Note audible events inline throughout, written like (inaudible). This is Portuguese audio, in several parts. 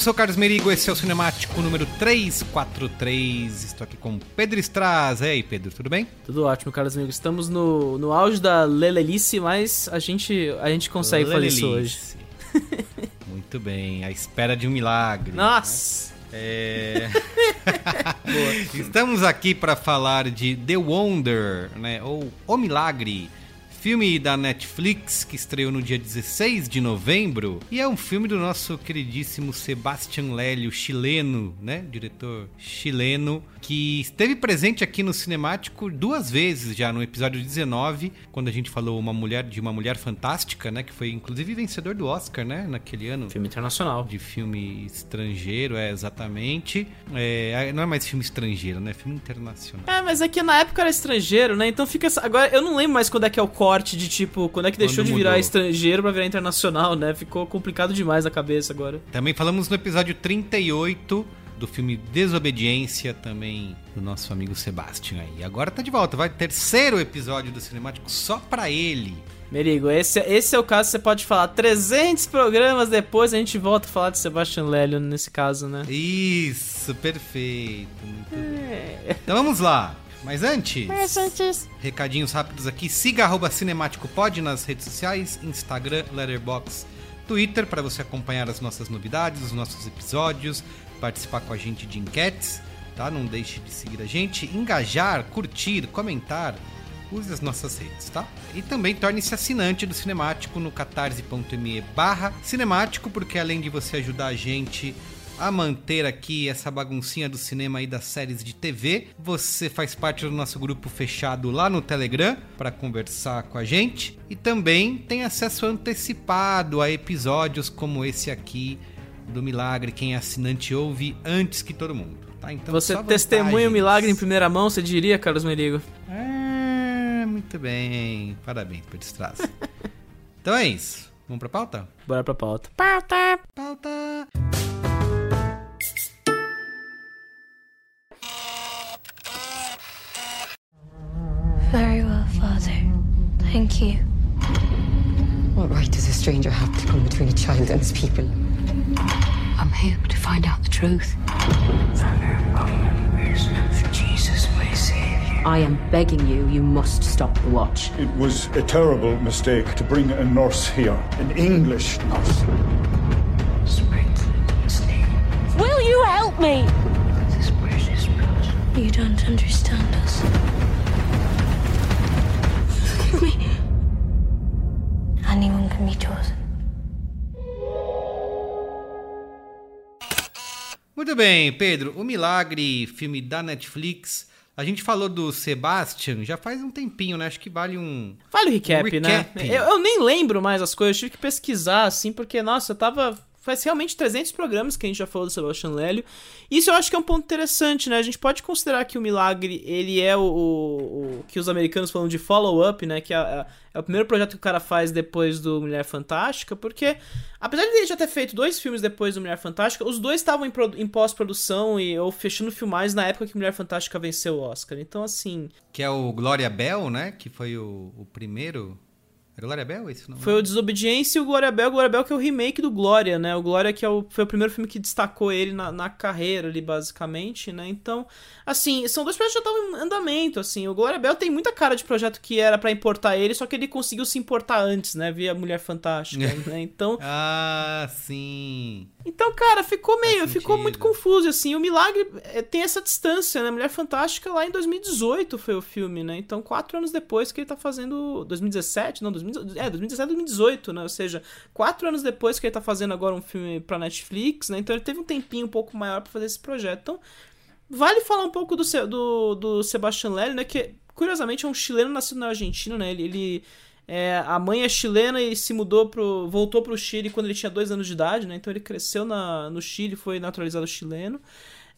sou o Carlos Merigo, esse é o Cinemático número 343. Estou aqui com Pedro Straz. E aí, Pedro, tudo bem? Tudo ótimo, Carlos amigos. Estamos no, no auge da lelelice, mas a gente, a gente consegue fazer isso hoje. Lelelice. (laughs) Muito bem, à espera de um milagre. Nossa! É... (laughs) Estamos aqui para falar de The Wonder, né? Ou O Milagre. Filme da Netflix que estreou no dia 16 de novembro e é um filme do nosso queridíssimo Sebastian Lélio, chileno, né? Diretor chileno, que esteve presente aqui no Cinemático duas vezes já no episódio 19, quando a gente falou uma mulher de uma mulher fantástica, né? Que foi inclusive vencedor do Oscar, né? Naquele ano. Filme internacional. De filme estrangeiro, é exatamente. É, não é mais filme estrangeiro, né? Filme internacional. É, mas é que na época era estrangeiro, né? Então fica. Agora, eu não lembro mais quando é que é o corte de tipo, quando é que deixou Quando de virar mudou. estrangeiro pra virar internacional, né? Ficou complicado demais na cabeça agora. Também falamos no episódio 38 do filme Desobediência, também do nosso amigo Sebastian aí. Agora tá de volta, vai terceiro episódio do Cinemático só pra ele. Merigo, esse, esse é o caso que você pode falar. 300 programas depois a gente volta a falar de Sebastian Lélio nesse caso, né? Isso, perfeito. Muito bem. Então vamos lá. Mas antes, recadinhos rápidos aqui. Siga arroba cinemáticopod nas redes sociais, Instagram, Letterboxd, Twitter, para você acompanhar as nossas novidades, os nossos episódios, participar com a gente de enquetes, tá? Não deixe de seguir a gente, engajar, curtir, comentar. Use as nossas redes, tá? E também torne-se assinante do Cinemático no catarse.me barra cinemático, porque além de você ajudar a gente a manter aqui essa baguncinha do cinema e das séries de TV. Você faz parte do nosso grupo fechado lá no Telegram para conversar com a gente e também tem acesso antecipado a episódios como esse aqui do Milagre. Quem é assinante ouve antes que todo mundo. Tá? Então, Você só testemunha o milagre em primeira mão, você diria, Carlos Merigo? É, muito bem. Parabéns, Pedro Straz. (laughs) então é isso. Vamos pra pauta? Bora pra pauta. Pauta! Very well, Father. Thank you. What right does a stranger have to come between a child and his people? I'm here to find out the truth. Jesus, my savior. I am begging you, you must stop the watch. It was a terrible mistake to bring a nurse here, an English nurse. Will you help me? You don't understand us. Look at me. Anyone can be chosen. Muito bem, Pedro. O Milagre, filme da Netflix. A gente falou do Sebastian já faz um tempinho, né? Acho que vale um. Vale o recap, um né? recap. Eu, eu nem lembro mais as coisas, eu tive que pesquisar, assim, porque, nossa, eu tava. Faz realmente 300 programas que a gente já falou do Sebastian Lélio. Isso eu acho que é um ponto interessante, né? A gente pode considerar que o Milagre, ele é o, o- o que os americanos falam de follow-up, né? Que é, é- é o primeiro projeto que o cara faz depois do Mulher Fantástica, porque apesar de ele já ter feito dois filmes depois do Mulher Fantástica, os dois estavam em, em pós-produção e ou fechando filmagens na época que Mulher Fantástica venceu o Oscar. Então, assim, Que é o Glória Bell, né? Que foi o, o primeiro. Era Glória Bell esse nome? Foi o Desobediência e o Glória Bell. O Glória Bell que é o remake do Glória, né? O Glória que é o, foi o primeiro filme que destacou ele na, na carreira ali, basicamente, né? Então, assim, são dois projetos que já estavam em andamento, assim. O Glória Bell tem muita cara de projeto que era pra importar ele, só que ele conseguiu se importar antes, né? Via Mulher Fantástica, (laughs) né? Então, Ah, sim. então, cara, ficou meio, ficou muito confuso, assim. O Milagre é, tem essa distância, né? Mulher Fantástica lá em 2018 foi o filme, né? Então, quatro anos depois que ele tá fazendo... 2017? Não, 2018, é, 2017, 2018, né? Ou seja, quatro anos depois que ele tá fazendo agora um filme pra Netflix, né? Então ele teve um tempinho um pouco maior pra fazer esse projeto. Então, vale falar um pouco do, do, do Sebastian Lelio, né? Que, curiosamente, é um chileno nascido na Argentina, né? Ele... ele é, a mãe é chilena e se mudou pro. voltou pro Chile quando ele tinha dois anos de idade, né? Então ele cresceu na, no Chile, foi naturalizado chileno.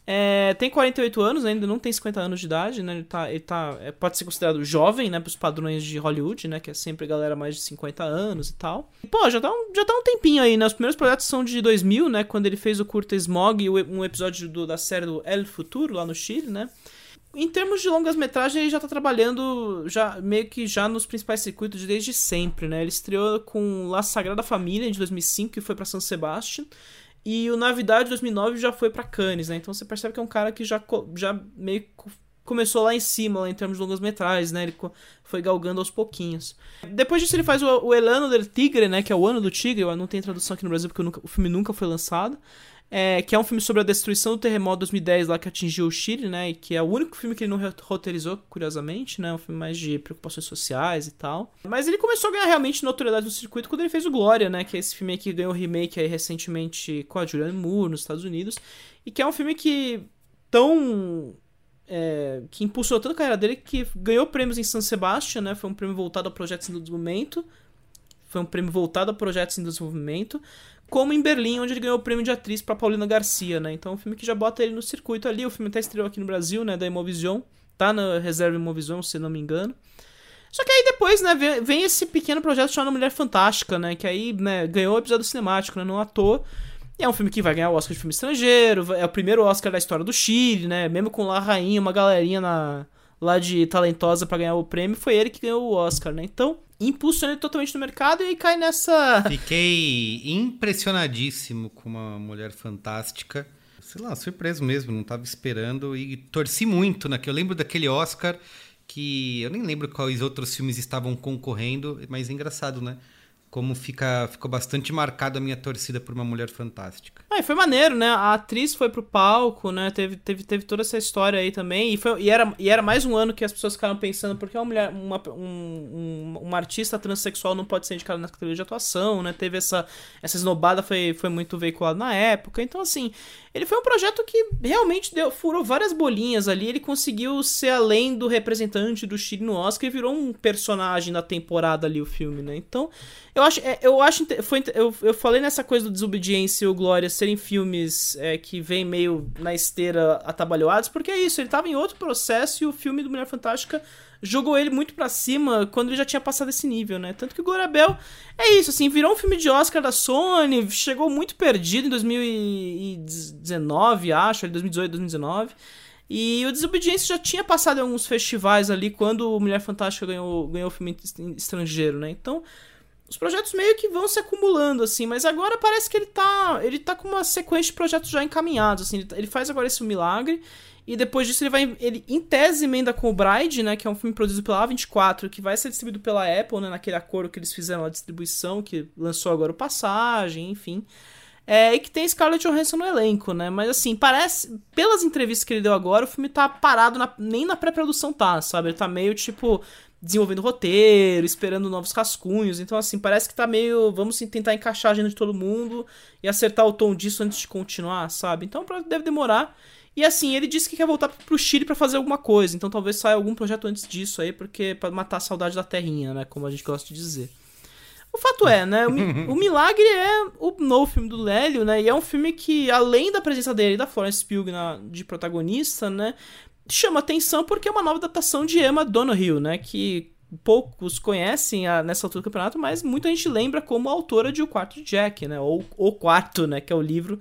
É, tem 48 anos, ainda não tem 50 anos de idade, né? Ele tá. Ele tá é, pode ser considerado jovem, né? Pros padrões de Hollywood, né? Que é sempre galera mais de 50 anos e tal. E, pô, já tá, um, já tá um tempinho aí, né? Os primeiros projetos são de 2000, né? Quando ele fez o curta Smog e um episódio do- da série do El Futuro, lá no Chile, né? Em termos de longas metragens, ele já tá trabalhando já meio que já nos principais circuitos desde sempre, né? Ele estreou com La Sagrada Família de 2005, que foi pra San Sebastián, e o Navidade de 2009 já foi pra Cannes, né? Então você percebe que é um cara que já, já meio começou lá em cima, lá em termos de longas metragens, né? Ele foi galgando aos pouquinhos. Depois disso ele faz o, o El Ano del Tigre, né? Que é o Ano do Tigre, não tem tradução aqui no Brasil porque nunca- o filme nunca foi lançado. É, que é um filme sobre a destruição do terremoto de 2010 lá que atingiu o Chile, né? E que é o único filme que ele não ro- roteirizou, curiosamente, né? Um filme mais de preocupações sociais e tal. Mas ele começou a ganhar realmente notoriedade no circuito quando ele fez o Glória, né? Que é esse filme que ganhou remake aí recentemente com a Julianne Moore nos Estados Unidos. E que é um filme que tão é, que impulsionou tanto a carreira dele que ganhou prêmios em San Sebastián, né? Foi um prêmio voltado a projetos em desenvolvimento. Foi um prêmio voltado a projetos em desenvolvimento. Como em Berlim, onde ele ganhou o prêmio de atriz pra Paulina Garcia, né? Então é um filme que já bota ele no circuito ali. O filme até estreou aqui no Brasil, né? Da Imovision. Tá na reserva Imovision, se não me engano. Só que aí depois, né, vem, esse pequeno projeto chamado Mulher Fantástica, né? Que aí, né, ganhou o episódio cinemático, né? Não à toa. E é um filme que vai ganhar o Oscar de filme estrangeiro. É o primeiro Oscar da história do Chile, né? Mesmo com lá rainha, uma galerinha na, lá de talentosa pra ganhar o prêmio, foi ele que ganhou o Oscar, né? Então, impulsiona ele totalmente no mercado e cai nessa. Fiquei impressionadíssimo com uma mulher fantástica. Sei lá, surpreso mesmo, não tava esperando e torci muito, né? Que eu lembro daquele Oscar que eu nem lembro quais outros filmes estavam concorrendo, mas é engraçado, né? Como fica, ficou bastante marcada a minha torcida por uma mulher fantástica. Ah, e foi maneiro, né? A atriz foi pro palco, né? Teve, teve, teve toda essa história aí também. E, foi, e, era, e era mais um ano que as pessoas ficaram pensando porque uma mulher, uma, um, um, uma artista transexual não pode ser indicada na categoria de atuação, né? Teve essa, essa esnobada, foi, foi muito veiculada na época. Então, assim, ele foi um projeto que realmente deu, furou várias bolinhas ali. Ele conseguiu ser além do representante do Chile no Oscar e virou um personagem da temporada ali, o filme, né? Então, eu acho, é, eu acho, foi, eu, eu falei nessa coisa do Desobediência e o Glória serem filmes é, que vêm meio na esteira atabalhoados, porque é isso, ele tava em outro processo e o filme do Mulher Fantástica jogou ele muito pra cima quando ele já tinha passado esse nível, né? Tanto que o Glória Bell é isso, assim, virou um filme de Oscar da Sony, chegou muito perdido em 2019, acho, ali 2018, 2019. E o Desobediência já tinha passado em alguns festivais ali quando o Mulher Fantástica ganhou, ganhou o filme estrangeiro, né? Então, os projetos meio que vão se acumulando, assim, mas agora parece que ele tá. Ele tá com uma sequência de projetos já encaminhados, assim. Ele, ele faz agora esse milagre. E depois disso ele vai. Ele, em tese, emenda com o Bride, né? Que é um filme produzido pela A24, que vai ser distribuído pela Apple, né? Naquele acordo que eles fizeram a distribuição, que lançou agora o Passagem, enfim. É, e que tem Scarlett Johansson no elenco, né? Mas assim, parece. Pelas entrevistas que ele deu agora, o filme tá parado, na, nem na pré-produção tá, sabe? Ele tá meio tipo. Desenvolvendo roteiro, esperando novos rascunhos. Então, assim, parece que tá meio. Vamos tentar encaixar a agenda de todo mundo e acertar o tom disso antes de continuar, sabe? Então deve demorar. E assim, ele disse que quer voltar pro Chile para fazer alguma coisa. Então talvez saia algum projeto antes disso aí, porque para matar a saudade da terrinha, né? Como a gente gosta de dizer. O fato é, né? O, (laughs) o Milagre é o novo filme do Lélio, né? E é um filme que, além da presença dele e da Florence Pugh na, de protagonista, né? Chama atenção porque é uma nova adaptação de Emma Donoghue, né? Que poucos conhecem a, nessa altura do campeonato, mas muita gente lembra como autora de O Quarto de Jack, né? Ou O Quarto, né? Que é o livro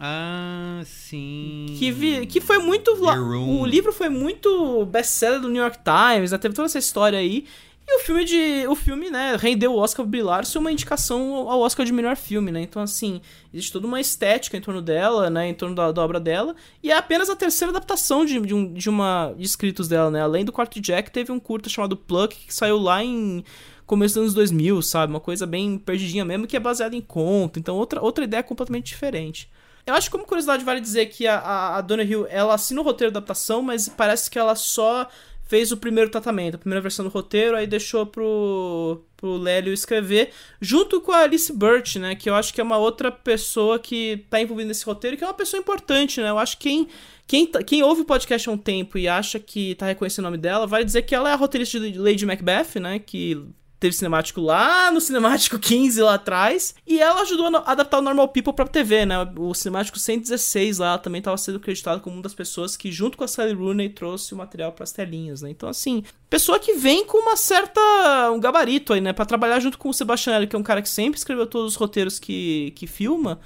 ah, sim. Que, vi, que foi muito. O livro foi muito best-seller do New York Times, né? teve toda essa história aí. E o filme de. O filme, né, rendeu o Oscar Brillar ser uma indicação ao Oscar de melhor filme, né? Então, assim, existe toda uma estética em torno dela, né? Em torno da, da obra dela. E é apenas a terceira adaptação de, de, um, de uma. de escritos dela, né? Além do Quarto Jack, teve um curta chamado Pluck, que saiu lá em começo dos anos 2000, sabe? Uma coisa bem perdidinha mesmo, que é baseada em conto. Então, outra, outra ideia completamente diferente. Eu acho que como curiosidade vale dizer que a, a, a Donna Hill, ela assina o roteiro da adaptação, mas parece que ela só fez o primeiro tratamento, a primeira versão do roteiro, aí deixou pro, pro Lélio escrever, junto com a Alice Burt, né, que eu acho que é uma outra pessoa que tá envolvida nesse roteiro, que é uma pessoa importante, né, eu acho que quem, quem, tá, quem ouve o podcast há um tempo e acha que tá reconhecendo o nome dela, vai dizer que ela é a roteirista de Lady Macbeth, né, que teve cinemático lá no cinemático (laughs) 15 lá atrás. E ela ajudou a adaptar o Normal People pra TV, né? O cinemático 116 lá também estava sendo acreditado como uma das pessoas que, junto com a Sally Rooney, trouxe o material pras telinhas, né? Então, assim, pessoa que vem com uma certa. um gabarito aí, né? Pra trabalhar junto com o Sebastian que é um cara que sempre escreveu todos os roteiros que, que filma.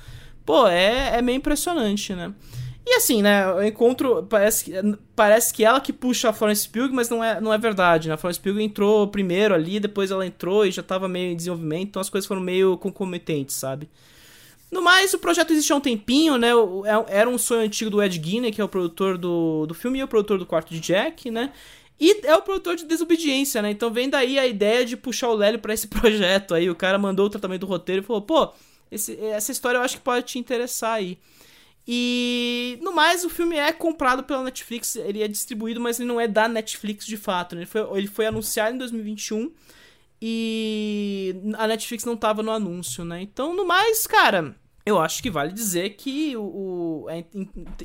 Pô, é, é meio impressionante, né? E assim, né, eu encontro. Parece, parece que ela que puxa a Florence Pugh, mas não é, não é verdade, né? A Florence Pugh entrou primeiro ali, depois ela entrou e já tava meio em desenvolvimento, então as coisas foram meio concomitentes, sabe? No mais, o projeto existe há um tempinho, né? É, era um sonho antigo do Ed Guinness, que é o produtor do, do filme e o produtor do quarto de Jack, né? E é o produtor de Desobediência, né? Então vem daí a ideia de puxar o Lélio para esse (laughs) projeto aí. O cara mandou o tratamento do roteiro e falou: pô, esse, essa história eu acho que pode te interessar aí. E no mais, o filme é comprado pela Netflix, ele é distribuído, mas ele não é da Netflix de fato. Né? Ele, foi, ele foi anunciado em 2021 e a Netflix não tava no anúncio, né? Então, no mais, cara, eu acho que vale dizer que o, o é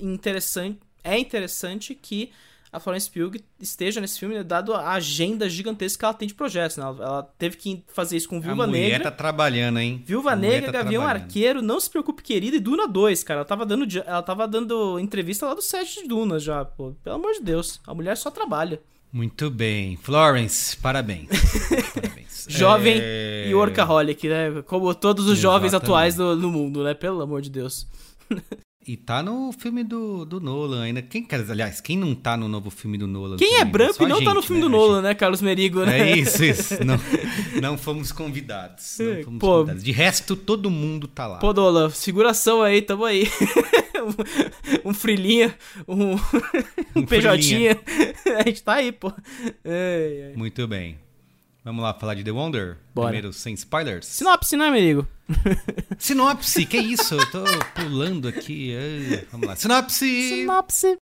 interessante, é interessante que a Florence Pugh esteja nesse filme, né, dado a agenda gigantesca que ela tem de projetos. Né? Ela, ela, teve que fazer isso com Viúva Negra. A mulher tá trabalhando, hein? Viúva Negra, tá Gavião Arqueiro, Não Se Preocupe Querida e Duna 2, cara. Ela tava dando, ela tava dando entrevista lá do set de Duna já, pô. Pelo amor de Deus. A mulher só trabalha. Muito bem. Florence, parabéns. (laughs) parabéns. Jovem é... e workaholic, né? Como todos os Exatamente. jovens atuais do, no mundo, né? Pelo amor de Deus. (laughs) E tá no filme do, do Nolan ainda. Quem, aliás, quem não tá no novo filme do Nolan? Quem é é branco e não tá gente, tá no filme né? do Nolan, né, Carlos Merigo, né? É isso, isso. (laughs) Não, não fomos convidados. Não fomos Pô, convidados. De resto, todo mundo tá lá. Pô, Nolan, seguração aí, tamo aí. (laughs) um, frilinha, um, (laughs) um, um PJ. A gente tá aí, pô. É, é. Muito bem. Vamos lá falar de The Wonder? Bora. Primeiro, sem spoilers. Sinopse, né, amigo? (laughs) Sinopse, que isso? Eu tô pulando aqui. Vamos lá. Sinopse! Sinopse!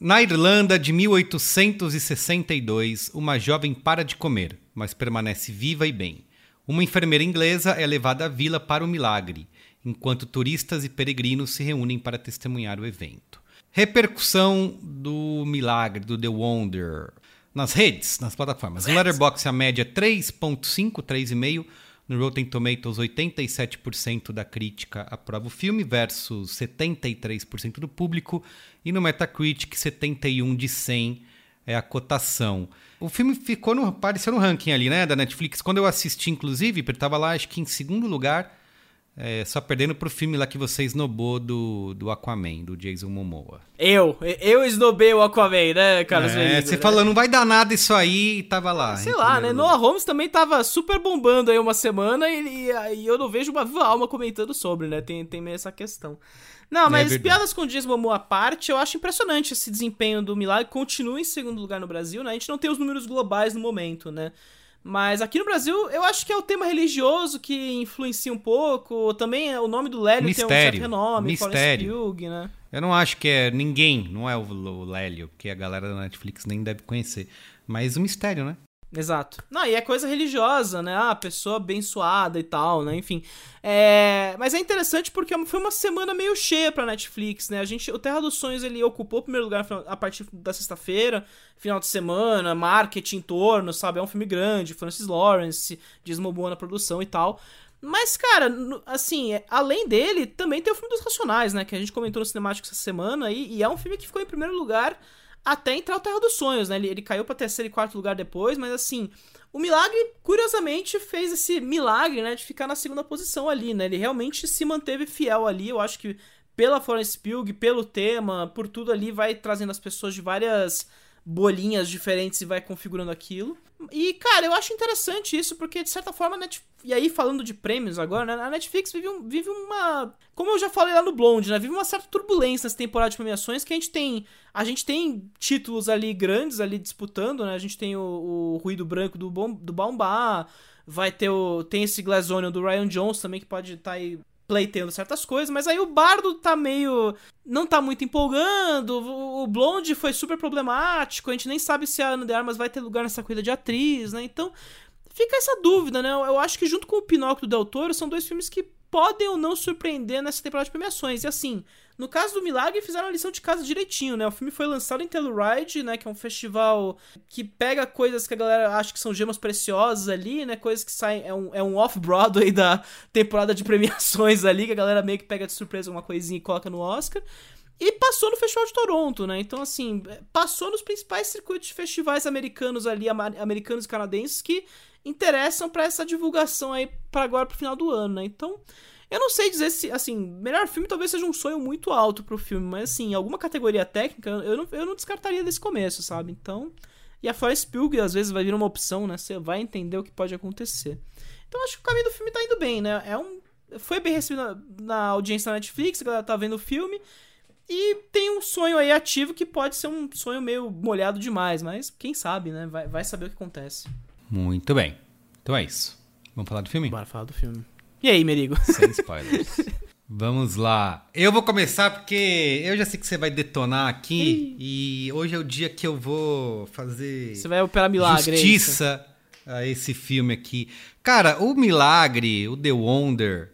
Na Irlanda de 1862, uma jovem para de comer, mas permanece viva e bem. Uma enfermeira inglesa é levada à vila para o milagre, enquanto turistas e peregrinos se reúnem para testemunhar o evento. Repercussão do milagre, do The Wonder, nas redes, nas plataformas. No Letterboxd a média 3.5, 3,5. No Rotten Tomatoes 87% da crítica aprova o filme versus 73% do público e no Metacritic 71 de 100 é a cotação. O filme ficou no apareceu no ranking ali, né, da Netflix. Quando eu assisti inclusive, ele estava lá acho que em segundo lugar é, só perdendo pro filme lá que você esnobou do, do Aquaman, do Jason Momoa. Eu, eu esnobei o Aquaman, né, Carlos É, você né? falou, não vai dar nada isso aí e tava lá. Sei lá, né? Noah Holmes também tava super bombando aí uma semana e, e, eu não vejo uma viva alma comentando sobre, né? Tem, tem meio essa questão. Não, é mas é piadas com o Jason Momoa à parte, eu acho impressionante esse desempenho do Milagre. Continua em segundo lugar no Brasil, né? A gente não tem os números globais no momento, né? Mas aqui no Brasil, eu acho que é o tema religioso que influencia um pouco. Também é o nome do Lélio Mistério. tem um certo renome, Mistério. Pugh, né? Eu não acho que é ninguém, não é o, o Lélio, que a galera da Netflix nem deve conhecer. Mas o mistério, né? Exato. Não, e é coisa religiosa, né? Ah, pessoa abençoada e tal, né? Enfim. É... Mas é interessante porque foi uma semana meio cheia pra Netflix, né? A gente, o Terra dos Sonhos, ele ocupou o primeiro lugar a partir da sexta-feira, final de semana, marketing em torno, sabe? É um filme grande, Francis Lawrence, Diz Momoa na produção e tal. Mas, cara, assim, é, além dele, também tem o filme dos Racionais, né? Que a gente comentou no Cinemático essa semana, e, e é um filme que ficou em primeiro lugar até entrar o Terra dos Sonhos, né? Ele, ele caiu para terceiro e quarto lugar depois, mas assim, o Milagre, curiosamente, fez esse milagre, né, de ficar na segunda posição ali, né? Ele realmente se manteve fiel ali, eu acho que pela Florence Pugh, pelo tema, por tudo ali, vai trazendo as pessoas de várias bolinhas diferentes e vai configurando aquilo. E, cara, eu acho interessante isso, porque de certa forma, Net... e aí falando de prêmios agora, né? A Netflix vive, um, vive uma. Como eu já falei lá no Blonde, né? Vive uma certa turbulência nessa temporada de premiações que a gente tem. A gente tem títulos ali grandes ali disputando, né? A gente tem o, o Ruído Branco do, Bom, do Baumbá, vai ter o. Tem esse Glass Onion do Ryan Jones também, que pode estar tá aí pleiteando certas coisas, mas aí o Bardo tá meio. não tá muito empolgando, o Blonde foi super problemático, a gente nem sabe se a Ana de Armas vai ter lugar nessa corrida de atriz, né? Então fica essa dúvida, né? Eu acho que junto com o Pinóquio do Del Toro são dois filmes que podem ou não surpreender nessa temporada de premiações. E assim, no caso do Milagre, fizeram a lição de casa direitinho, né? O filme foi lançado em Telluride, né? Que é um festival que pega coisas que a galera acha que são gemas preciosas ali, né? Coisas que saem. É um, é um off-Broadway da temporada de premiações ali, que a galera meio que pega de surpresa uma coisinha e coloca no Oscar. E passou no Festival de Toronto, né? Então, assim, passou nos principais circuitos de festivais americanos ali, americanos e canadenses, que interessam para essa divulgação aí para agora pro final do ano, né? Então, eu não sei dizer se, assim, melhor filme talvez seja um sonho muito alto pro filme, mas assim, alguma categoria técnica eu não, eu não descartaria desse começo, sabe? Então, e a Florence Pugh às vezes vai vir uma opção, né? Você vai entender o que pode acontecer. Então acho que o caminho do filme tá indo bem, né? É um foi bem recebido na, na audiência da Netflix, a galera tá vendo o filme. E tem um sonho aí ativo que pode ser um sonho meio molhado demais, mas quem sabe, né? Vai, vai saber o que acontece. Muito bem. Então é isso. Vamos falar do filme? Bora falar do filme. E aí, Merigo? (laughs) Sem spoilers. Vamos lá. Eu vou começar porque eu já sei que você vai detonar aqui Ih. e hoje é o dia que eu vou fazer. Você vai operar milagre. É justiça a esse filme aqui. Cara, o Milagre, o The Wonder,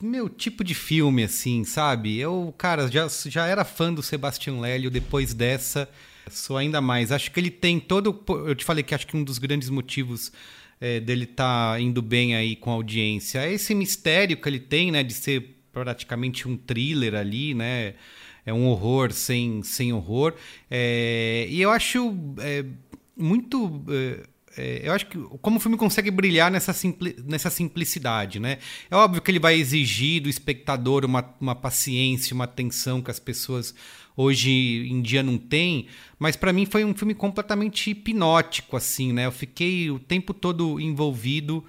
meu tipo de filme, assim, sabe? Eu, cara, já, já era fã do Sebastião Lélio depois dessa. Sou ainda mais. Acho que ele tem todo. Eu te falei que acho que um dos grandes motivos é, dele estar tá indo bem aí com a audiência. É esse mistério que ele tem, né, de ser praticamente um thriller ali, né? É um horror sem, sem horror. É, e eu acho é, muito. É, é, eu acho que como o filme consegue brilhar nessa, simpli nessa simplicidade, né? É óbvio que ele vai exigir do espectador uma, uma paciência, uma atenção que as pessoas hoje em dia não tem, mas para mim foi um filme completamente hipnótico, assim, né? Eu fiquei o tempo todo envolvido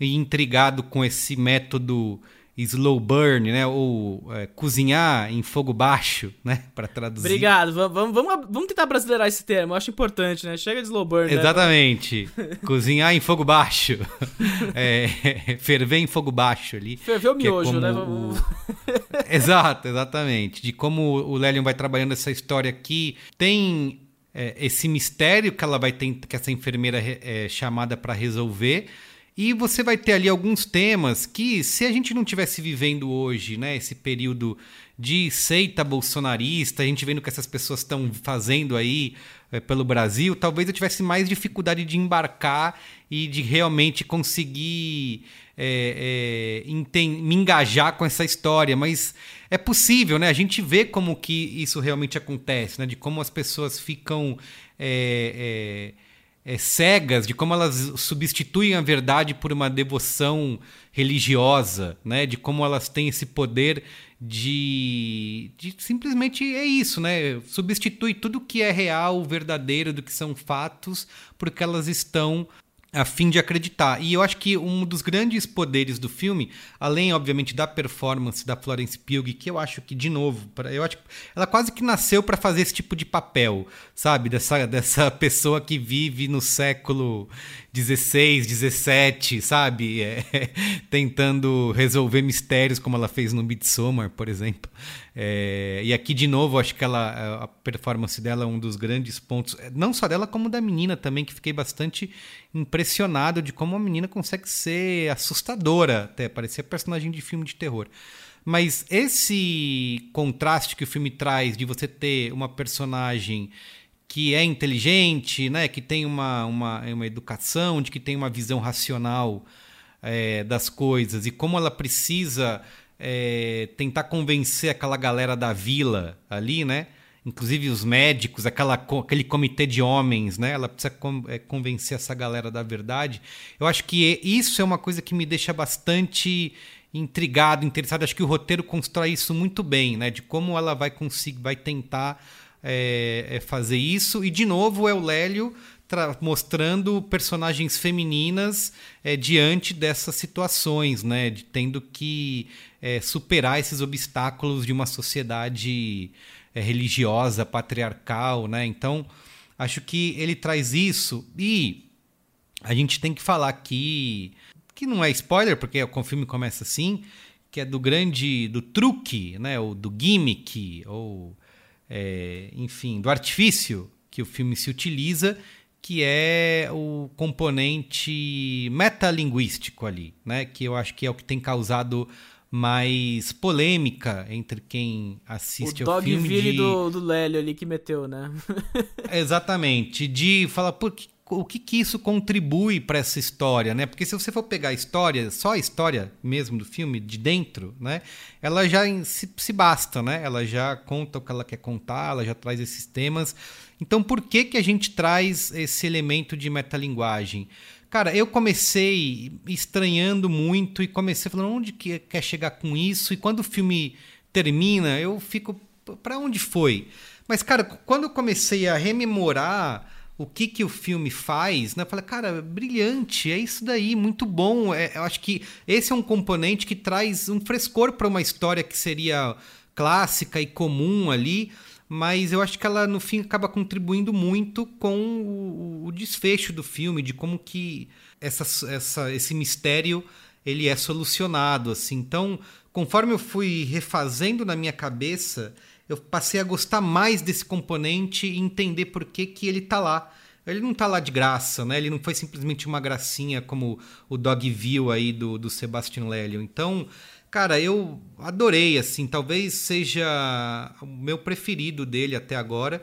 e intrigado com esse método slow burn, né? Ou é, cozinhar em fogo baixo, (laughs) né? Para traduzir. Obrigado. Vamos, vamos, vamos tentar brasileirar esse termo. Eu acho importante, né? Chega de slow burn. Né? Exatamente. Né? (laughs) cozinhar em fogo baixo. (laughs) é, ferver em fogo baixo ali. Ferver o é miojo, é né? O... Exato, exatamente. De como o Lélion vai trabalhando essa história aqui. Tem é, esse mistério que ela vai ter, que essa enfermeira é chamada para resolver e você vai ter ali alguns temas que, se a gente não tivesse vivendo hoje, né, esse período de seita bolsonarista, a gente vendo o que essas pessoas estão fazendo aí é, pelo Brasil, talvez eu tivesse mais dificuldade de embarcar e de realmente conseguir é, é, me engajar com essa história. Mas é possível, né? A gente vê como que isso realmente acontece, né? De como as pessoas ficam é, cegas de como elas substituem a verdade por uma devoção religiosa, né? De como elas têm esse poder de, de simplesmente é isso, né? Substitui tudo que é real, verdadeiro, do que são fatos, porque elas estão a fim de acreditar. E eu acho que um dos grandes poderes do filme, além, obviamente, da performance da Florence Pugh, que eu acho que, de novo, eu acho ela quase que nasceu para fazer esse tipo de papel, sabe? Dessa, dessa (laughs) pessoa que vive no século 16, 17, sabe? (laughs) É, tentando resolver mistérios, como ela fez no Midsommar, por exemplo. É, e aqui, de novo, acho que ela, a performance dela é um dos grandes pontos, não só dela, como da menina também, que fiquei bastante impressionado de como a menina consegue ser assustadora, até parecer personagem de filme de terror. Mas esse contraste que o filme traz de você ter uma personagem que é inteligente, né, que tem uma, uma, uma educação, de que tem uma visão racional é, das coisas e como ela precisa é, tentar convencer aquela galera da vila ali, né? Inclusive os médicos, aquela, aquele comitê de homens, né? Ela precisa é, convencer essa galera da verdade. Eu acho que isso é uma coisa que me deixa bastante intrigado, interessado. Acho que o roteiro constrói isso muito bem, né? De como ela vai conseguir, vai tentar é, é fazer isso. E de novo é o Lélio mostrando personagens femininas é, diante dessas situações, né? De, tendo que é, superar esses obstáculos de uma sociedade é, religiosa, patriarcal, né? Então, acho que ele traz isso e a gente tem que falar aqui que não é spoiler, porque o filme começa assim, que é do grande, do truque, né? Ou do gimmick, ou é, enfim, do artifício que o filme se utiliza, que é o componente metalinguístico ali, né? Que eu acho que é o que tem causado mais polêmica entre quem assiste o ao filme. O dog de... do, do Lélio ali que meteu, né? (laughs) Exatamente. De falar, por que, o que, que isso contribui para essa história, né? Porque se você for pegar a história, só a história mesmo do filme, de dentro, né? Ela já se, se basta, né? Ela já conta o que ela quer contar, ela já traz esses temas. Então, por que, que a gente traz esse elemento de metalinguagem? Cara, eu comecei estranhando muito e comecei falando onde que quer chegar com isso. E quando o filme termina, eu fico, para onde foi? Mas, cara, quando eu comecei a rememorar o que que o filme faz, né? Falei, cara, brilhante, é isso daí, muito bom. É, eu acho que esse é um componente que traz um frescor para uma história que seria clássica e comum ali, mas eu acho que ela no fim acaba contribuindo muito com o, o desfecho do filme, de como que essa, essa, esse mistério ele é solucionado, assim. Então, conforme eu fui refazendo na minha cabeça eu passei a gostar mais desse componente e entender por que, que ele tá lá. Ele não tá lá de graça, né? Ele não foi simplesmente uma gracinha como o Dogville aí do, do Sebastian Lelio. Então, cara, eu adorei, assim. Talvez seja o meu preferido dele até agora.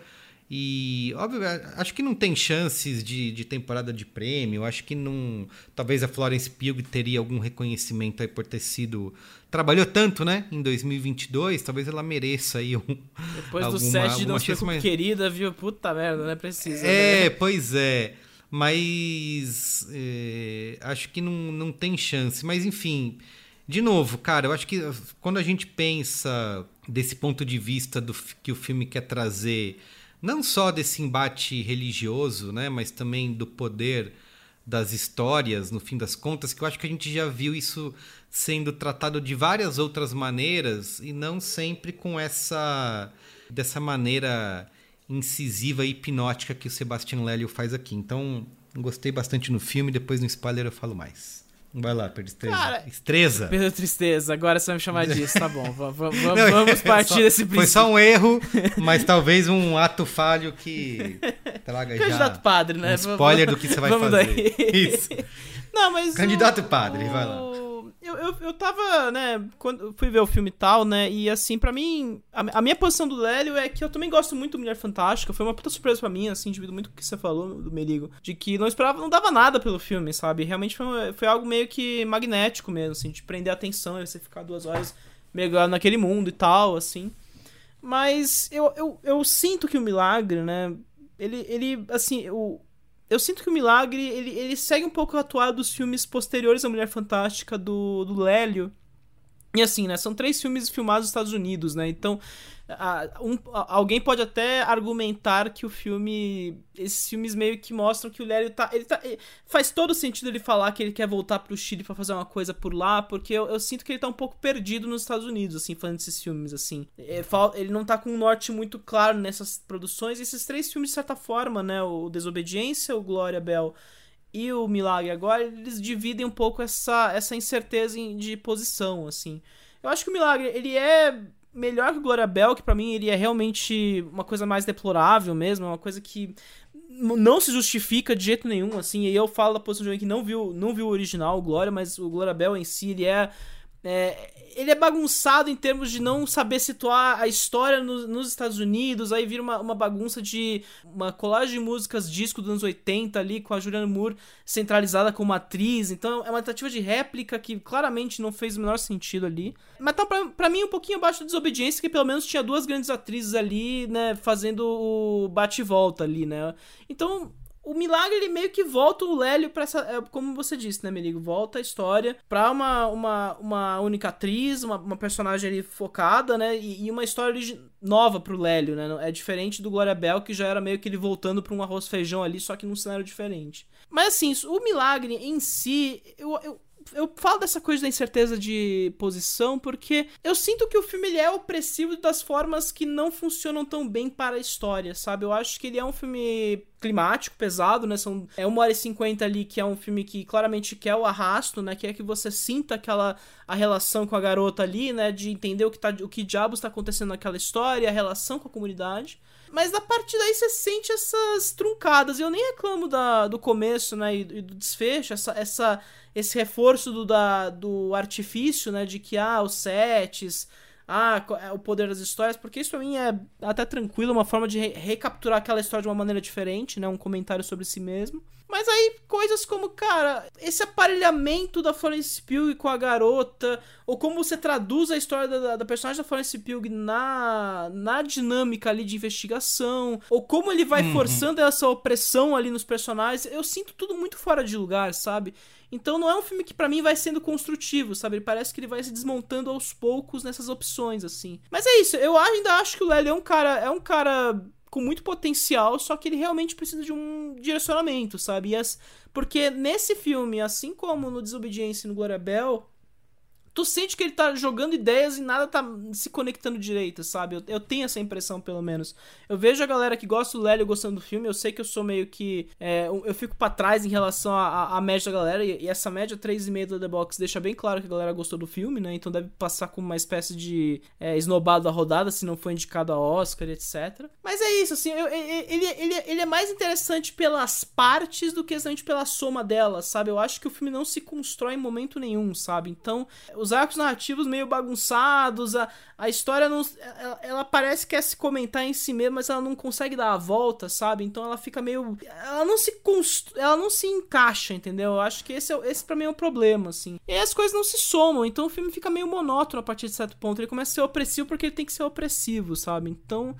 E, óbvio, acho que não tem chances de, de temporada de prêmio. Acho que não. Talvez a Florence Pugh teria algum reconhecimento aí por ter sido. Trabalhou tanto, né? Em 2022. Talvez ela mereça aí um. Depois alguma, do set de Não Se mais... Querida, viu? Puta merda, né? Precisa. É, né? pois é. Mas. É, acho que não, não tem chance. Mas, enfim. De novo, cara, eu acho que quando a gente pensa desse ponto de vista do que o filme quer trazer não só desse embate religioso, né, mas também do poder das histórias, no fim das contas, que eu acho que a gente já viu isso sendo tratado de várias outras maneiras e não sempre com essa dessa maneira incisiva e hipnótica que o Sebastian Lelio faz aqui. Então, gostei bastante no filme, depois no spoiler eu falo mais. Vai lá, Tristeza. Cara, Estreza. Pedro Tristeza, agora você vai me chamar disso, tá bom. vamos partir só, desse princípio. Foi só um erro, mas talvez um ato falho que traga já. Candidato padre, né? Um spoiler do que você vai vamos fazer. Daí. Isso. Não, mas. Candidato o, padre, vai lá. Eu, eu, eu tava, né, quando fui ver o filme tal, né, e assim, para mim, a, a, minha posição do Lélio é que eu também gosto muito do Mulher Fantástica, foi uma puta surpresa para mim, assim, devido muito ao que você falou do Merigo, de que não esperava, não dava nada pelo filme, sabe, realmente foi, foi algo meio que magnético mesmo, assim, de prender a atenção e você ficar duas horas mergulhado naquele mundo e tal, assim. Mas eu, eu, eu sinto que o milagre, né, ele, ele assim, o, eu sinto que o Milagre, ele, ele segue um pouco a atuada dos filmes posteriores à Mulher Fantástica do, do Lélio. E assim, né? São três filmes filmados nos Estados Unidos, né? Então, um, alguém pode até argumentar que o filme. Esses filmes meio que mostram que o Lério tá. Ele tá. Faz todo sentido ele falar que ele quer voltar pro Chile para fazer uma coisa por lá, porque eu, eu, sinto que ele tá um pouco perdido nos Estados Unidos, assim, falando desses filmes, assim. É, ele não tá com um norte muito claro nessas produções. E esses três filmes, de certa forma, né? O Desobediência, o Glória Bell e o Milagre agora, eles dividem um pouco essa, essa incerteza de posição, assim. Eu acho que o Milagre, ele é melhor que o Gloria Bell, que para mim ele é realmente uma coisa mais deplorável mesmo, é uma coisa que não se justifica de jeito nenhum, assim, e eu falo da posição de alguém que não viu, não viu o original, o Glória, mas o Gloria Bell em si, ele é é, ele é bagunçado em termos de não saber situar a história no, nos Estados Unidos, aí vira uma, uma bagunça de uma colagem de músicas disco dos anos 80 ali, com a Julianne Moore centralizada como atriz, então é uma tentativa de réplica que claramente não fez o menor sentido ali. Mas tá pra, pra mim um pouquinho abaixo da desobediência, que pelo menos tinha duas grandes atrizes ali, né, fazendo o bate e volta ali, né. Então, o milagre ele meio que volta o Lélio para essa, é, como você disse, né, Merigo? Volta a história para uma, uma, uma única atriz, uma, uma personagem ali focada, né? E, e uma história nova pro Lélio, né? É diferente do Glória Bell, que já era meio que ele voltando pra um arroz feijão ali, só que num cenário diferente. Mas assim, o milagre em si, eu, eu eu falo dessa coisa da incerteza de posição porque eu sinto que o filme ele é opressivo das formas que não funcionam tão bem para a história, sabe? Eu acho que ele é um filme climático, pesado, né? São, é uma hora e cinquenta ali, que é um filme que claramente quer o arrasto, né? Quer que você sinta aquela a relação com a garota ali, né? De entender o que, tá, o que diabos está acontecendo naquela história, a relação com a comunidade. Mas a partir daí você sente essas truncadas. Eu nem reclamo da, do começo, né? E, e do desfecho, essa, essa, esse reforço do, da, do artifício, né? De que, ah, os sets ah, é o poder das histórias, porque isso pra mim é até tranquilo, uma forma de re recapturar aquela história de uma maneira diferente, né? Um comentário sobre si mesmo. Mas aí, coisas como, cara, esse aparelhamento da Florence Pugh com a garota, ou como você traduz a história da, da personagem da Florence Pugh na, na dinâmica ali de investigação, ou como ele vai uhum. forçando essa opressão ali nos personagens, eu sinto tudo muito fora de lugar, sabe? Então não é um filme que para mim vai sendo construtivo, sabe? Ele parece que ele vai se desmontando aos poucos nessas opções, assim. Mas é isso, eu ainda acho que o Lely é um cara. É um cara com muito potencial, só que ele realmente precisa de um direcionamento, sabe? As, porque nesse filme, assim como no Desobediência e no Glória Bell, tu sente que ele tá jogando ideias e nada tá se conectando direito, sabe? Eu, eu tenho essa impressão, pelo menos. Eu vejo a galera que gosta do Lélio gostando do filme, eu sei que eu sou meio que. É, eu fico para trás em relação à média da galera, e, e essa média 3,5 do The Box deixa bem claro que a galera gostou do filme, né? Então deve passar como uma espécie de é, esnobado da rodada, se não foi indicado a Oscar, etc. Mas é isso, assim, eu, ele, ele, ele é mais interessante pelas partes do que exatamente pela soma delas, sabe? Eu acho que o filme não se constrói em momento nenhum, sabe? Então, os arcos narrativos meio bagunçados, a, a história não. Ela, ela, parece que quer se comentar em si mesma, mas ela não consegue dar a volta, sabe? Então ela fica meio. Ela não se const... ela não se encaixa, entendeu? Eu acho que esse, é, esse pra mim é um problema, assim. E aí as coisas não se somam, então o filme fica meio monótono a partir de certo ponto. Ele começa a ser opressivo porque ele tem que ser opressivo, sabe? Então.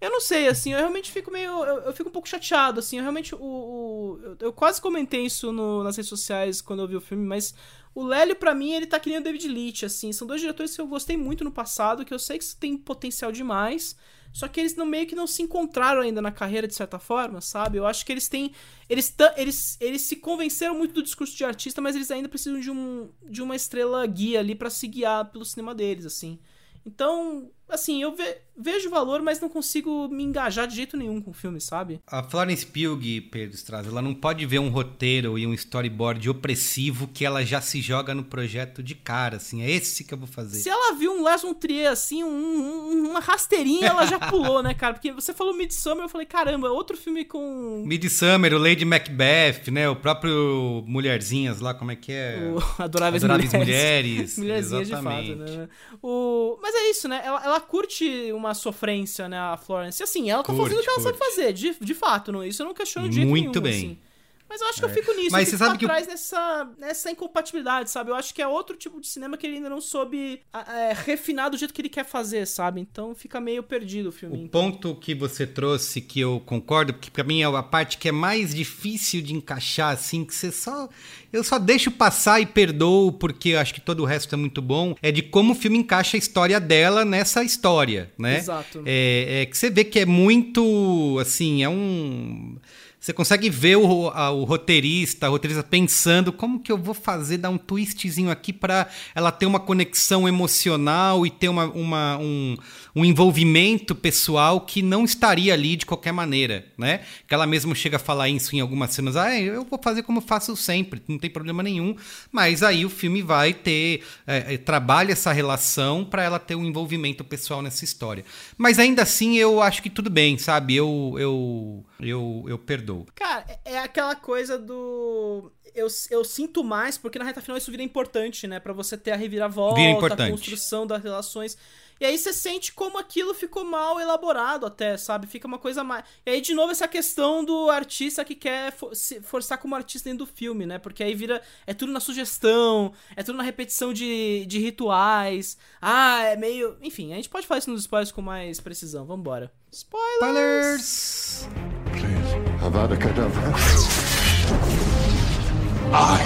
Eu não sei, assim, eu realmente fico meio. Eu, eu fico um pouco chateado, assim. Eu realmente. O, o eu, eu, quase comentei isso no, nas redes sociais quando eu vi o filme, mas o Lélio, para mim, ele tá que nem o David Leitch, assim. São dois diretores que eu gostei muito no passado, que eu sei que tem potencial demais. Só que eles no meio que não se encontraram ainda na carreira, de certa forma, sabe? Eu acho que eles têm. Eles, eles, eles se convenceram muito do discurso de artista, mas eles ainda precisam de, um, de uma estrela guia ali para se guiar pelo cinema deles, assim. Então, assim, eu ve vejo valor, mas não consigo me engajar de jeito nenhum com o filme, sabe? A Florence Pugh, Pedro Straz, ela não pode ver um roteiro e um storyboard opressivo que ela já se joga no projeto de cara, assim, é esse que eu vou fazer. Se ela viu um Lars von Trier, assim, um, um, uma rasteirinha, ela já (laughs) pulou, né, cara? Porque você falou Midsummer, eu falei, caramba, outro filme com... Midsummer, o Lady Macbeth, né, o próprio Mulherzinhas lá, como é que é? O Adoráveis, Adoráveis Mulheres. Mulheres. (laughs) Mulherzinhas Exatamente. de fato, né? O... Mas é isso, né, ela, ela curte uma sofrência, né, a Florence. Assim, ela tá curte, fazendo o que ela curte. sabe fazer, de, de fato, não, isso eu não questiono de jeito Muito nenhum, bem. Assim. Mas eu acho que eu fico nisso, Mas eu você fico sabe pra que trás nessa, nessa incompatibilidade, sabe? Eu acho que é outro tipo de cinema que ele ainda não soube é, refinar do jeito que ele quer fazer, sabe? Então fica meio perdido o filme. O ponto que você trouxe que eu concordo, porque pra mim é a parte que é mais difícil de encaixar, assim, que você só. Eu só deixo passar e perdoo, porque acho que todo o resto é muito bom. É de como o filme encaixa a história dela nessa história, né? Exato. É, é que você vê que é muito. Assim, é um. Você consegue ver o, a- o roteirista, a roteirista pensando como que eu vou fazer, dar um twistzinho aqui pra ela ter uma conexão emocional e ter uma, uma- um, um envolvimento pessoal que não estaria ali de qualquer maneira, né? Que ela mesma chega a falar isso em algumas cenas. Ah, eu vou fazer como faço sempre, não tem problema nenhum. Mas aí o filme vai ter, é, é, trabalha essa relação pra ela ter um envolvimento pessoal nessa história. Mas ainda assim eu acho que tudo bem, sabe? Eu, eu, eu, eu perdoo. Cara, é é aquela coisa do. Eu, eu sinto mais, porque na reta final isso vira importante, né? Pra você ter a reviravolta, Vira a construção das relações. E aí você sente como aquilo ficou mal elaborado até, sabe? Fica uma coisa mais. E aí, de novo, essa questão do artista que quer for- se forçar como artista dentro do filme, né? Porque aí vira. É tudo na sugestão, é tudo na repetição de, de rituais. Ah, é meio. Enfim, a gente pode falar isso nos spoilers com mais precisão. Vambora. Spoilers! Avada Kedavra. I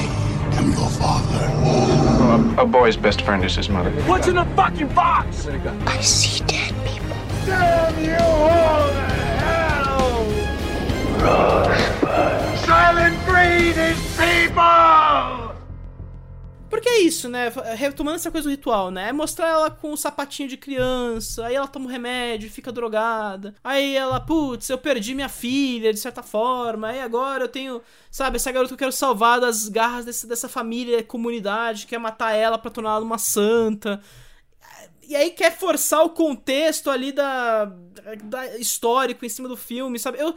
am your father. A boy's best friend is his mother. What's in the fucking box? I see dead people. Damn you all to hell! Rosebud. Isso, né? Retomando essa coisa do ritual, né? É mostrar ela com um sapatinho de criança, aí ela toma um remédio, fica drogada. Aí ela, putz, eu perdi minha filha, de certa forma. Aí agora eu tenho, sabe, essa garota que eu quero salvar das garras desse, dessa família, comunidade, quer matar ela pra torná-la uma santa. E aí quer forçar o contexto ali da, da histórico em cima do filme, sabe? Eu,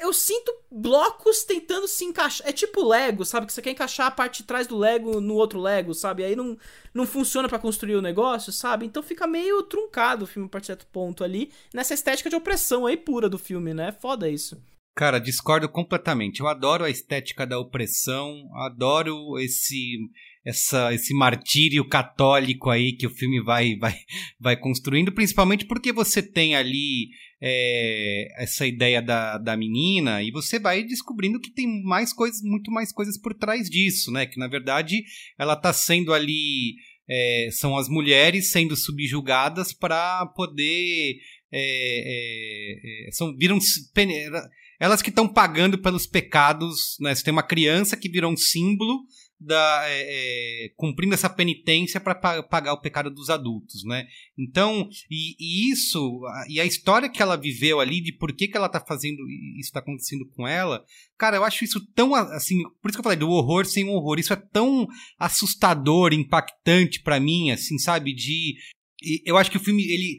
eu sinto blocos tentando se encaixar. É tipo Lego, sabe? Que você quer encaixar a parte de trás do Lego no outro Lego, sabe? Aí não, não funciona pra construir o negócio, sabe? Então fica meio truncado o filme a partir de certo ponto ali, nessa estética de opressão aí pura do filme, né? Foda isso. Cara, discordo completamente. Eu adoro a estética da opressão, adoro esse essa, esse martírio católico aí que o filme vai, vai, vai construindo, principalmente porque você tem ali é, essa ideia da, da menina e você vai descobrindo que tem mais coisas, muito mais coisas por trás disso, né? Que na verdade ela tá sendo ali. é, são as mulheres sendo subjugadas para poder. é, é, é, são, viram elas que estão pagando pelos pecados, né? Você tem uma criança que virou um símbolo da é, é, cumprindo essa penitência para pagar o pecado dos adultos, né? Então, e, e isso, e a história que ela viveu ali de por que, que ela tá fazendo isso tá acontecendo com ela, cara, eu acho isso tão assim, por isso que eu falei do horror sem horror, isso é tão assustador, impactante para mim, assim, sabe, de eu acho que o filme ele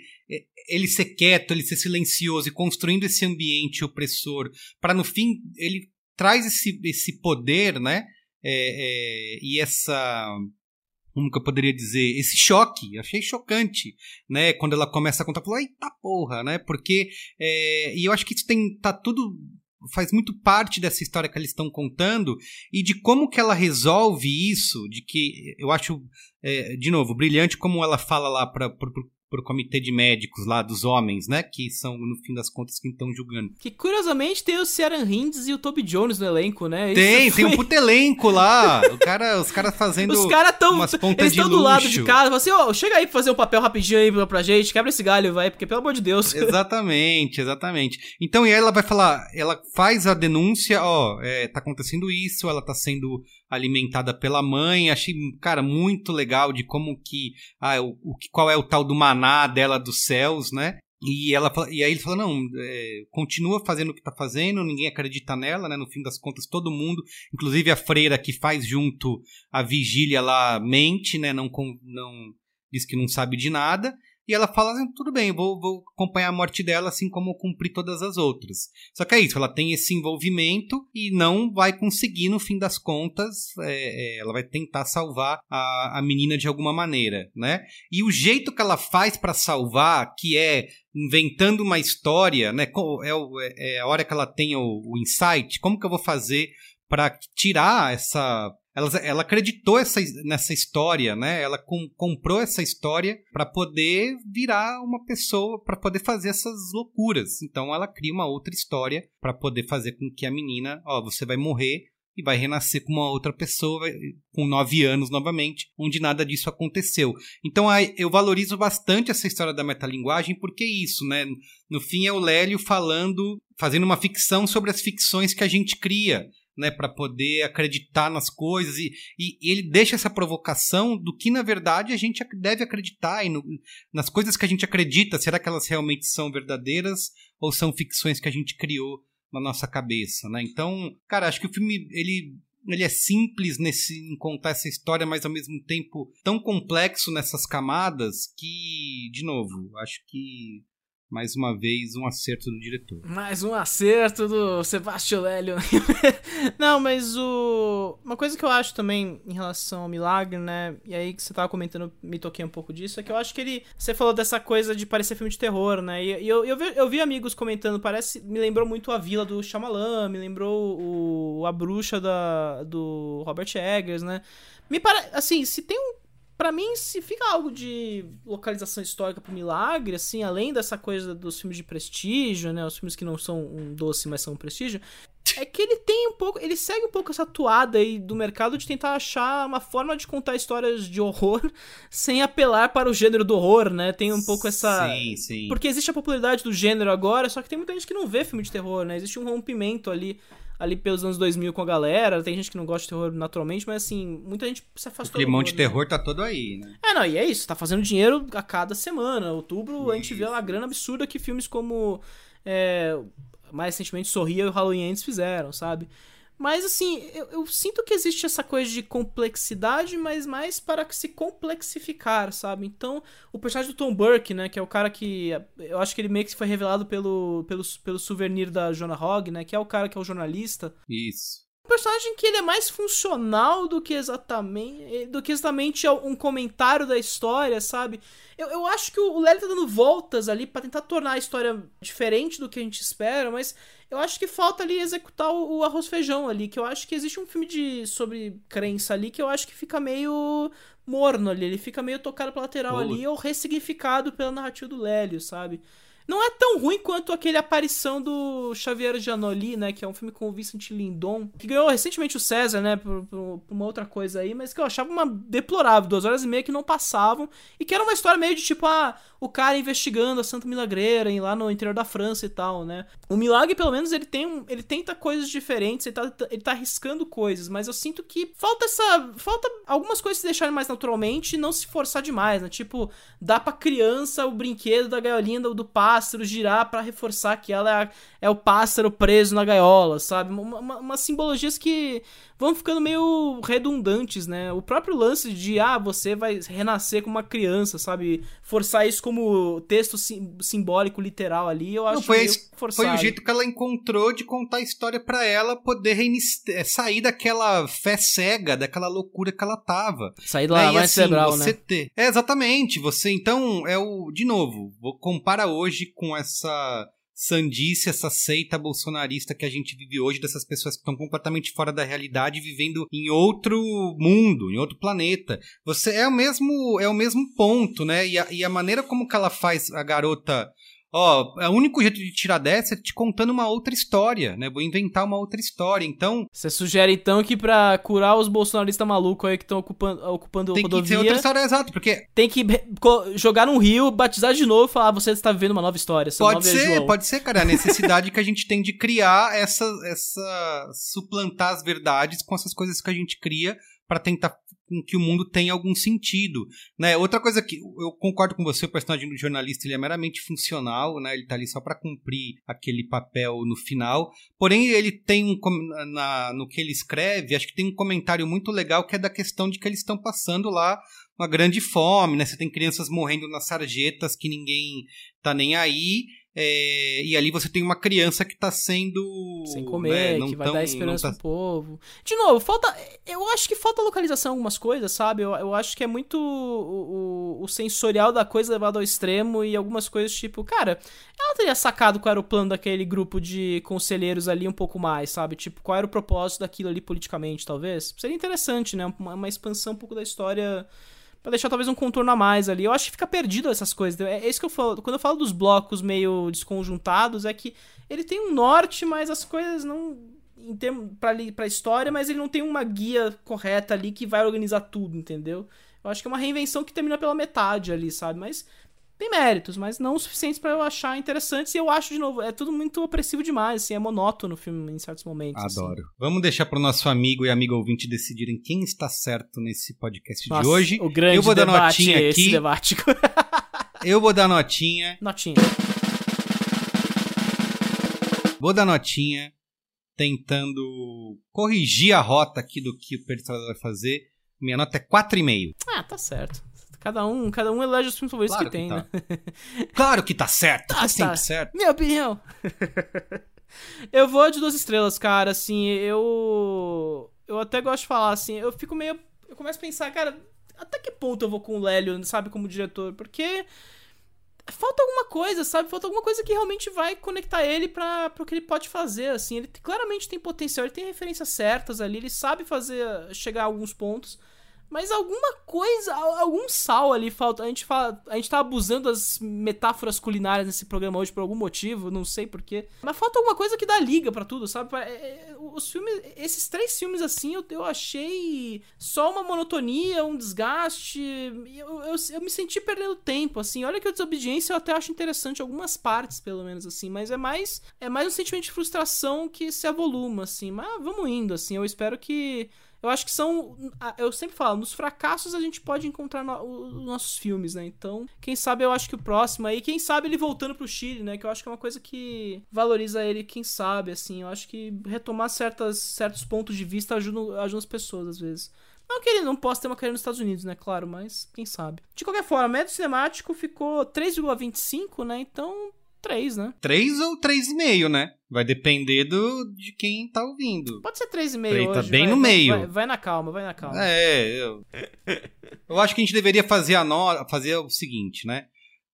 ele ser quieto, ele ser silencioso e construindo esse ambiente opressor, para no fim ele traz esse, esse poder, né? É, é, e essa como que eu poderia dizer esse choque, achei chocante, né? Quando ela começa a contar, falou, eita porra, né? Porque é, e eu acho que isso tem tá tudo faz muito parte dessa história que eles estão contando e de como que ela resolve isso, de que eu acho é, de novo brilhante como ela fala lá para comitê de médicos lá dos homens, né? Que são, no fim das contas, quem estão julgando. Que curiosamente tem o Ciaran Hinds e o Toby Jones no elenco, né? Tem, Isso tem um foi- puto elenco lá. O cara, os caras fazendo Os caras tão. umas Eles pontas estão do lado de casa. Falam assim, ó, chega aí pra fazer um papel rapidinho aí pra, pra gente, quebra esse galho, vai, porque pelo amor de Deus. (laughs) Exatamente, exatamente. Então, e aí ela vai falar, ela faz a denúncia, ó, é, tá acontecendo isso, ela tá sendo alimentada pela mãe, achei, cara, muito legal de como que, ah, o, o qual é o tal do maná dela dos céus, né? E, ela, e aí ele fala, não, é, continua fazendo o que tá fazendo, ninguém acredita nela, né? No fim das contas, todo mundo, inclusive a freira que faz junto a vigília lá, mente, né? Não, não diz que não sabe de nada. E ela fala, "Ah, tudo bem, vou, vou acompanhar a morte dela assim como cumpri todas as outras. Só que é isso, ela tem esse envolvimento e não vai conseguir, no fim das contas, é, é, ela vai tentar salvar a, a menina de alguma maneira, né? E o jeito que ela faz pra salvar, que é inventando uma história, né? É, é- é a hora que ela tem o, o insight, como que eu vou fazer para tirar essa ela, ela acreditou essa, nessa história, né? Ela com, comprou essa história para poder virar uma pessoa, para poder fazer essas loucuras. Então ela cria uma outra história para poder fazer com que a menina, ó, você vai morrer e vai renascer com uma outra pessoa com nove anos novamente, onde nada disso aconteceu. Então eu valorizo bastante essa história da metalinguagem, porque é isso, né? No fim é o Lélio falando, fazendo uma ficção sobre as ficções que a gente cria né, para poder acreditar nas coisas e, e, ele deixa essa provocação do que na verdade a gente deve acreditar e no, nas coisas que a gente acredita, será que elas realmente são verdadeiras ou são ficções que a gente criou na nossa cabeça, né? Então, cara, acho que o filme ele ele é simples nesse em contar essa história, mas ao mesmo tempo tão complexo nessas camadas que, de novo, acho que mais uma vez, um acerto do diretor. Mais um acerto do Sebastião Lélio. (laughs) Não, mas o... uma coisa que eu acho também em relação ao Milagre, né? E aí que você tava comentando, me toquei um pouco disso, é que eu acho que ele... Você falou dessa coisa de parecer filme de terror, né? E, eu, eu, vi, eu vi amigos comentando, parece... Me lembrou muito a Vila do Shyamalan, me lembrou o, a Bruxa da, do Robert Eggers, né? Me parece... Assim, se tem um para mim, se fica algo de localização histórica pro milagre, assim, além dessa coisa dos filmes de prestígio, né? Os filmes que não são um doce, mas são um prestígio. É que ele tem um pouco. Ele segue um pouco essa toada aí do mercado de tentar achar uma forma de contar histórias de horror (laughs) sem apelar para o gênero do horror, né? Tem um pouco essa. Sim, sim. Porque existe a popularidade do gênero agora, só que tem muita gente que não vê filme de terror, né? Existe um rompimento ali ali pelos anos 2000 com a galera. Tem gente que não gosta de terror naturalmente, mas assim, muita gente se afastou. O climão de terror né? tá todo aí, né? É, não, e é isso, tá fazendo dinheiro a cada semana. Outubro isso. a gente vê uma grana absurda que filmes como. É, mais recentemente Sorria e o Halloween Ends fizeram, sabe? Mas assim, eu, eu, sinto que existe essa coisa de complexidade, mas mais para se complexificar, sabe? Então, o personagem do Tom Burke, né, que é o cara que. Eu acho que ele meio que foi revelado pelo, pelo, pelo souvenir da Jonah Hogg, né? Que é o cara que é o jornalista. Isso personagem que ele é mais funcional do que exatamente do que exatamente um comentário da história, sabe? Eu, eu acho que o Lely tá dando voltas ali para tentar tornar a história diferente do que a gente espera, mas eu acho que falta ali executar o, o arroz feijão ali, que eu acho que existe um filme de sobre crença ali que eu acho que fica meio morno ali, ele fica meio tocado pra lateral ali ou ressignificado pela narrativa do Lélio, sabe? Não é tão ruim quanto aquele aparição do Xavier Giannoli, né? Que é um filme com o Vincent Lindon, que ganhou recentemente o César, né? Por, por, por, uma outra coisa aí, mas que eu achava uma deplorável, duas horas e meia que não passavam, e que era uma história meio de tipo, ah, o cara investigando a Santa Milagreira lá no interior da França e tal, né? O Milagre, pelo menos, ele tem ele tenta coisas diferentes, ele tá, ele tá arriscando coisas, mas eu sinto que falta essa. Falta algumas coisas se deixarem mais naturalmente e não se forçar demais, né? Tipo, dá pra criança o brinquedo da gaiolinha do, do pássaro pássaro girar para reforçar que ela é, é, o pássaro preso na gaiola, sabe? Uma, uma, umas simbologias que vão ficando meio redundantes, né? O próprio lance de, ah, você vai renascer como uma criança, sabe? Forçar isso como texto sim, simbólico, literal ali, eu acho Não, foi, forçado. Foi o jeito que ela encontrou de contar a história para ela poder é, sair daquela fé cega, daquela loucura que ela tava. Sair da né? mais assim, cerebral, né? Ter... É, exatamente. Você, então, é o... De novo, compara hoje com essa sandice, essa seita bolsonarista que a gente vive hoje, dessas pessoas que estão completamente fora da realidade, vivendo em outro mundo, em outro planeta. Você é o mesmo, é o mesmo ponto, né? E a, e a maneira como que ela faz a garota Ó, é o único jeito de tirar dessa é te contando uma outra história, né? Vou inventar uma outra história. Então. Você sugere então que pra curar os bolsonaristas malucos aí que estão ocupando, ocupando tem rodovia. Tem que ser outra história, exato, porque. Tem que jogar num rio, batizar de novo e falar: ah, você está vivendo uma nova história. Pode ser, é pode ser, cara. A necessidade (laughs) que a gente tem de criar essa, essa. suplantar as verdades com essas coisas que a gente cria para tentar que o mundo tenha algum sentido, né? Outra coisa que eu concordo com você, o personagem do jornalista ele é meramente funcional, né? Ele tá ali só para cumprir aquele papel no final. Porém, ele tem um na, no que ele escreve, acho que tem um comentário muito legal que é da questão de que eles estão passando lá uma grande fome, né? Você tem crianças morrendo nas sarjetas que ninguém tá nem aí É, e ali você tem uma criança que tá sendo. Sem comer, né, que vai tão- dar esperança tá- pro povo. De novo, falta. Eu acho que falta localização em algumas coisas, sabe? Eu, eu acho que é muito o, o- o sensorial da coisa levado ao extremo e algumas coisas tipo, cara, ela teria sacado qual era o plano daquele grupo de conselheiros ali um pouco mais, sabe? Tipo, qual era o propósito daquilo ali politicamente, talvez. Seria interessante, né? Uma, uma expansão um pouco da história. Pra deixar talvez um contorno a mais ali. Eu acho que fica perdido essas coisas. É é isso que eu falo. Quando eu falo dos blocos meio desconjuntados, é que ele tem um norte, mas as coisas não. Em termos pra, pra história, mas ele não tem uma guia correta ali que vai organizar tudo, entendeu? Eu acho que é uma reinvenção que termina pela metade ali, sabe? Mas tem méritos, mas não o suficientes pra eu achar interessantes. E eu acho, de novo, é tudo muito opressivo demais, assim, é monótono o filme em certos momentos. assim. Adoro. Vamos deixar pro nosso amigo e amigo ouvinte decidirem quem está certo nesse podcast Nossa, de hoje. O grande eu vou dar debate notinha é esse aqui. debate. (laughs) Eu vou dar notinha. Notinha. Vou dar notinha tentando corrigir a rota aqui do que o Pedro vai fazer. Minha nota é 4,5. Ah, tá certo. Cada um, cada um elege os filmes favoritos Claro que tem, que né? (laughs) Claro que tá certo, tá, tá. sempre certo. Minha opinião. (laughs) eu vou de duas estrelas, cara, assim, eu. Eu até gosto de falar, assim, eu fico meio. Eu começo a pensar, cara, até que ponto eu vou com o Lélio, sabe, como diretor? Porque. Falta alguma coisa, sabe? Falta alguma coisa que realmente vai conectar ele para pro que ele pode fazer, assim. Ele claramente tem potencial, ele tem referências certas ali, ele sabe fazer chegar a alguns pontos. Mas alguma coisa, al- algum sal ali falta. A gente fala, a gente tá abusando das metáforas culinárias nesse programa hoje por algum motivo, não sei porquê. Mas falta alguma coisa que dá liga pra tudo, sabe? É- é- Os filmes, esses três filmes assim, eu, eu achei só uma monotonia, um desgaste. Eu, eu, eu me senti perdendo tempo, assim. Olha que a desobediência eu até acho interessante, algumas partes, pelo menos, assim. Mas é mais, é mais um sentimento de frustração que se avoluma, assim. Mas vamos indo, assim. Eu espero que. Eu acho que são. Eu sempre falo, nos fracassos a gente pode encontrar no- os nossos filmes, né? Então, quem sabe eu acho que o próximo aí, quem sabe ele voltando pro Chile, né? Que eu acho que é uma coisa que valoriza ele, quem sabe, assim. Eu acho que retomar certas, certos pontos de vista ajuda, ajuda as pessoas, às vezes. Não que ele não possa ter uma carreira nos Estados Unidos, né? Claro, mas quem sabe. De qualquer forma, médio cinemático ficou 3,25, né? Então, 3, né? 3 ou 3,5, né? Vai depender do, de quem tá ouvindo. Pode ser 3,5 Ele hoje. tá bem vai, no meio. Vai, vai na calma, vai na calma. É, eu. Eu acho que a gente deveria fazer a no... fazer o seguinte, né?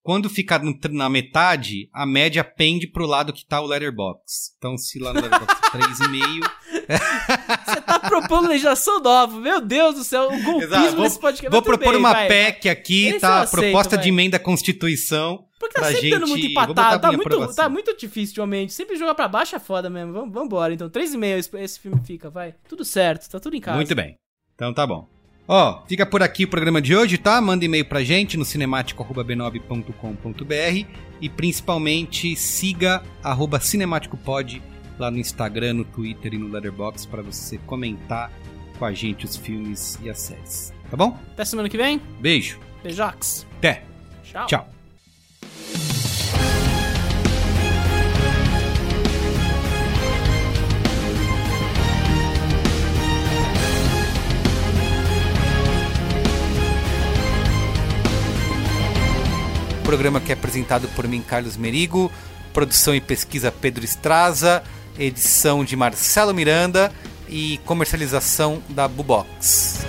Quando ficar no- na metade, a média pende pro lado que tá o letterbox. Então, se lá no letterbox é 3,5. (laughs) Você tá propondo legislação nova. Meu Deus do céu, o Exato, golpismo vou, nesse podcast. vou propor bem, uma vai. PEC aqui, Esse tá? aceito, Proposta vai. de emenda à Constituição. Porque tá pra sempre gente... dando muito empatado. Tá muito, tá muito difícil ultimamente. Sempre jogar pra baixo é foda mesmo. Vamos, vambora, então. 3,5 esse, esse filme fica, vai. Tudo certo, tá tudo em casa. Muito bem. Então tá bom. Ó, fica por aqui o programa de hoje, tá? Manda e-mail pra gente no cinemático.b9.com.br e principalmente siga arroba cinemáticopod lá no Instagram, no Twitter e no Letterboxd para você comentar com a gente os filmes e as séries. Tá bom? Até semana que vem. Beijo. Beijox. Até. Tchau. Tchau. Programa que é apresentado por mim, Carlos Merigo, produção e pesquisa Pedro Estraza, edição de Marcelo Miranda. E comercialização da Bubox.